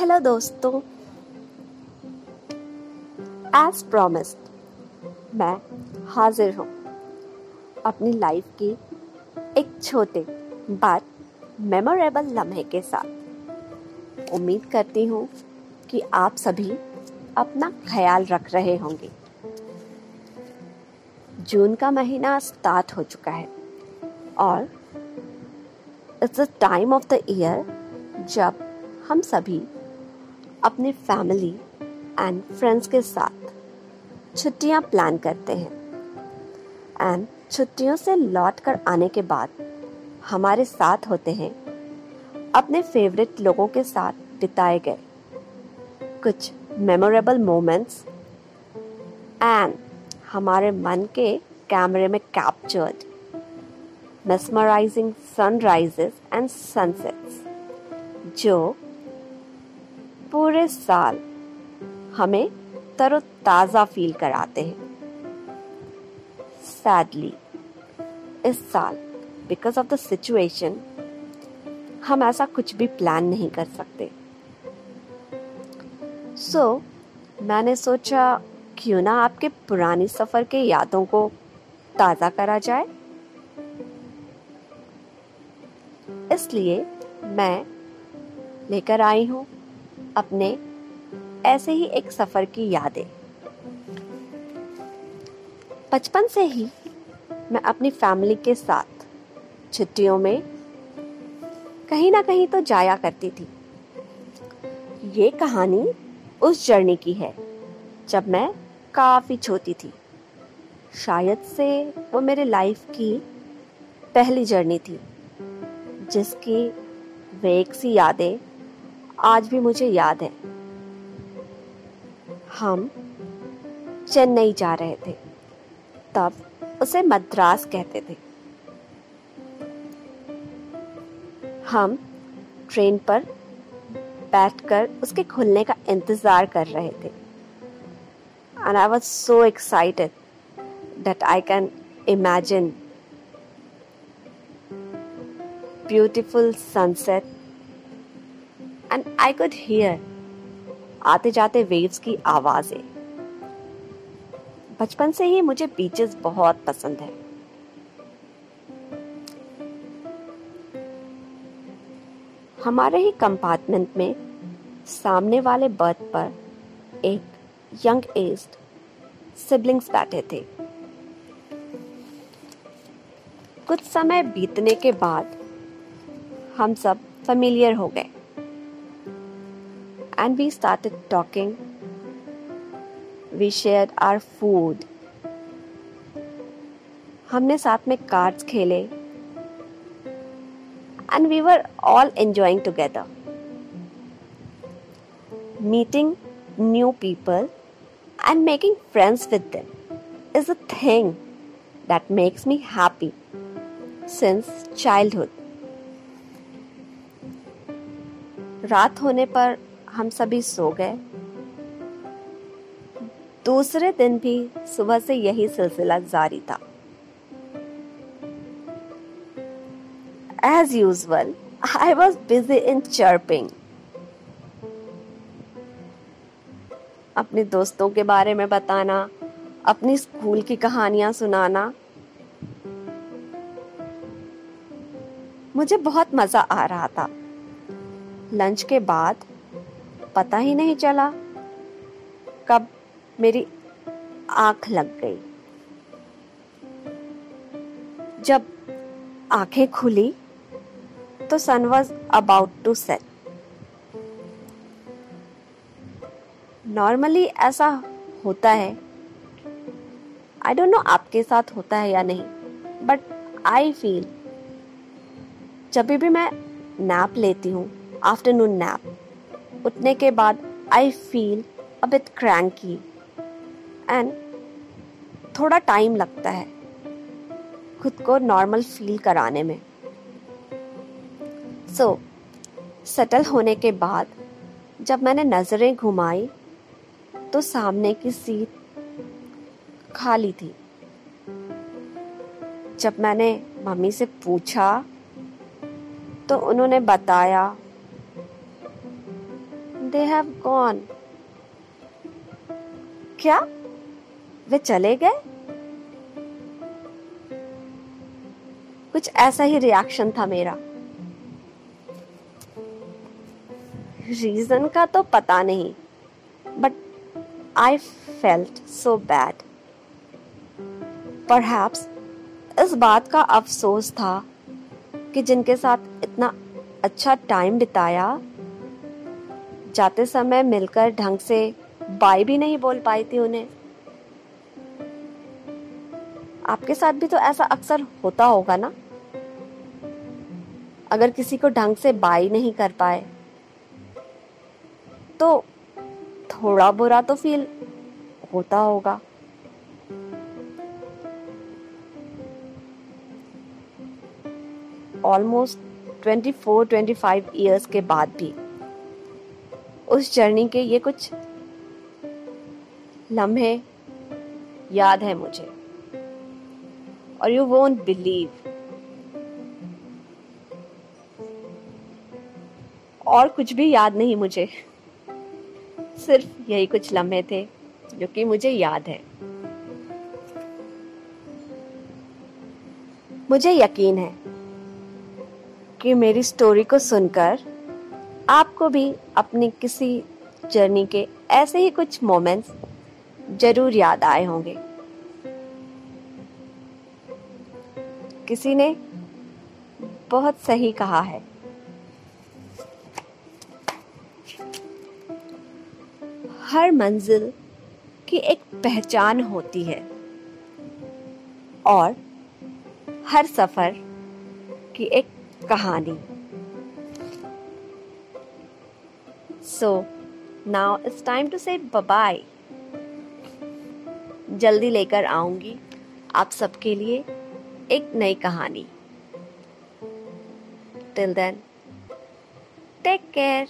Hello दोस्तों। As promised मैं हाजिर हूँ अपनी लाइफ की एक छोटे बट मेमोरेबल लम्हे के साथ। उम्मीद करती हूँ कि आप सभी अपना ख्याल रख रहे होंगे। जून का महीना स्टार्ट हो चुका है और it's the time of the year जब हम सभी अपने फैमिली एंड फ्रेंड्स के साथ छुट्टियाँ प्लान करते हैं। एंड छुट्टियों से लौट कर आने के बाद हमारे साथ होते हैं। अपने फेवरेट लोगों के साथ बिताए गए कुछ मेमोरेबल मोमेंट्स एंड हमारे मन के कैमरे में captured mesmerizing sunrises and sunsets जो पूरे साल हमें तरोताज़ा फील कराते हैं। सैडली इस साल बिकॉज़ ऑफ़ द सिचुएशन हम ऐसा कुछ भी प्लान नहीं कर सकते। सो so, मैंने सोचा क्यों ना आपके पुरानी सफ़र के यादों को ताज़ा करा जाए। इसलिए मैं लेकर आई हूँ। अपने ऐसे ही एक सफ़र की यादें। बचपन से ही मैं अपनी फैमिली के साथ छुट्टियों में कहीं ना कहीं तो जाया करती थी। ये कहानी उस जर्नी की है जब मैं काफ़ी छोटी थी। शायद से वो मेरे लाइफ की पहली जर्नी थी जिसकी वेग सी यादें आज भी मुझे याद है। हम चेन्नई जा रहे थे। तब उसे मद्रास कहते थे। हम ट्रेन पर बैठकर उसके खुलने का इंतज़ार कर रहे थे। And I was so excited that I can imagine beautiful sunset and I could hear आते जाते वेव्स की आवाज़ें। बचपन से ही मुझे बीचेस बहुत पसंद है। हमारे ही कंपार्टमेंट में सामने वाले बर्थ पर एक यंग एज्ड सिबलिंग्स बैठे थे। कुछ समय बीतने के बाद हम सब फेमिलियर हो गए। And we started talking we share our food हमने साथ में कार्ड्स खेले and we were all enjoying together meeting new people and making friends with them is a thing that makes me happy since childhood. रात होने पर हम सभी सो गए। दूसरे दिन भी सुबह से यही सिलसिला जारी था। As usual I was busy in chirping अपने दोस्तों के बारे में बताना, अपनी स्कूल की कहानियाँ सुनाना। मुझे बहुत मज़ा आ रहा था। लंच के बाद पता ही नहीं चला। कब मेरी आँख लग गई। जब आँखें खुली तो sun was about to set normally ऐसा होता है। आई डोंट नो आपके साथ होता है या नहीं बट आई फील जब भी मैं नैप लेती हूँ आफ्टरनून नैप उठने के बाद I feel a bit cranky and थोड़ा टाइम लगता है खुद को नॉर्मल फील कराने में। सो so, सेटल होने के बाद जब मैंने नज़रें घुमाई तो सामने की सीट खाली थी। जब मैंने मम्मी से पूछा तो उन्होंने बताया दे हैव गॉन क्या? वे चले गए? कुछ ऐसा ही रिएक्शन था मेरा। रीजन का तो पता नहीं but I felt so bad पर इस बात का अफसोस था कि जिनके साथ इतना अच्छा टाइम बिताया जाते समय मिलकर ढंग से बाई भी नहीं बोल पाई थी उन्हें। आपके साथ भी तो ऐसा अक्सर होता होगा ना? अगर किसी को ढंग से बाई नहीं कर पाए तो थोड़ा बुरा तो फील होता होगा। ऑलमोस्ट 24-25 इयर्स के बाद भी उस जर्नी के ये कुछ लम्हे याद है मुझे। और यू वोंट बिलीव और कुछ भी याद नहीं मुझे। सिर्फ़ यही कुछ लम्हे थे जो कि मुझे याद है। मुझे यकीन है कि मेरी स्टोरी को सुनकर आपको भी अपनी किसी जर्नी के ऐसे ही कुछ मोमेंट्स ज़रूर याद आए होंगे। किसी ने बहुत सही कहा है। हर मंजिल की एक पहचान होती है और हर सफ़र की एक कहानी। So now it's time to say bye जल्दी लेकर आऊँगी आप सबके लिए एक नई कहानी। Till then take care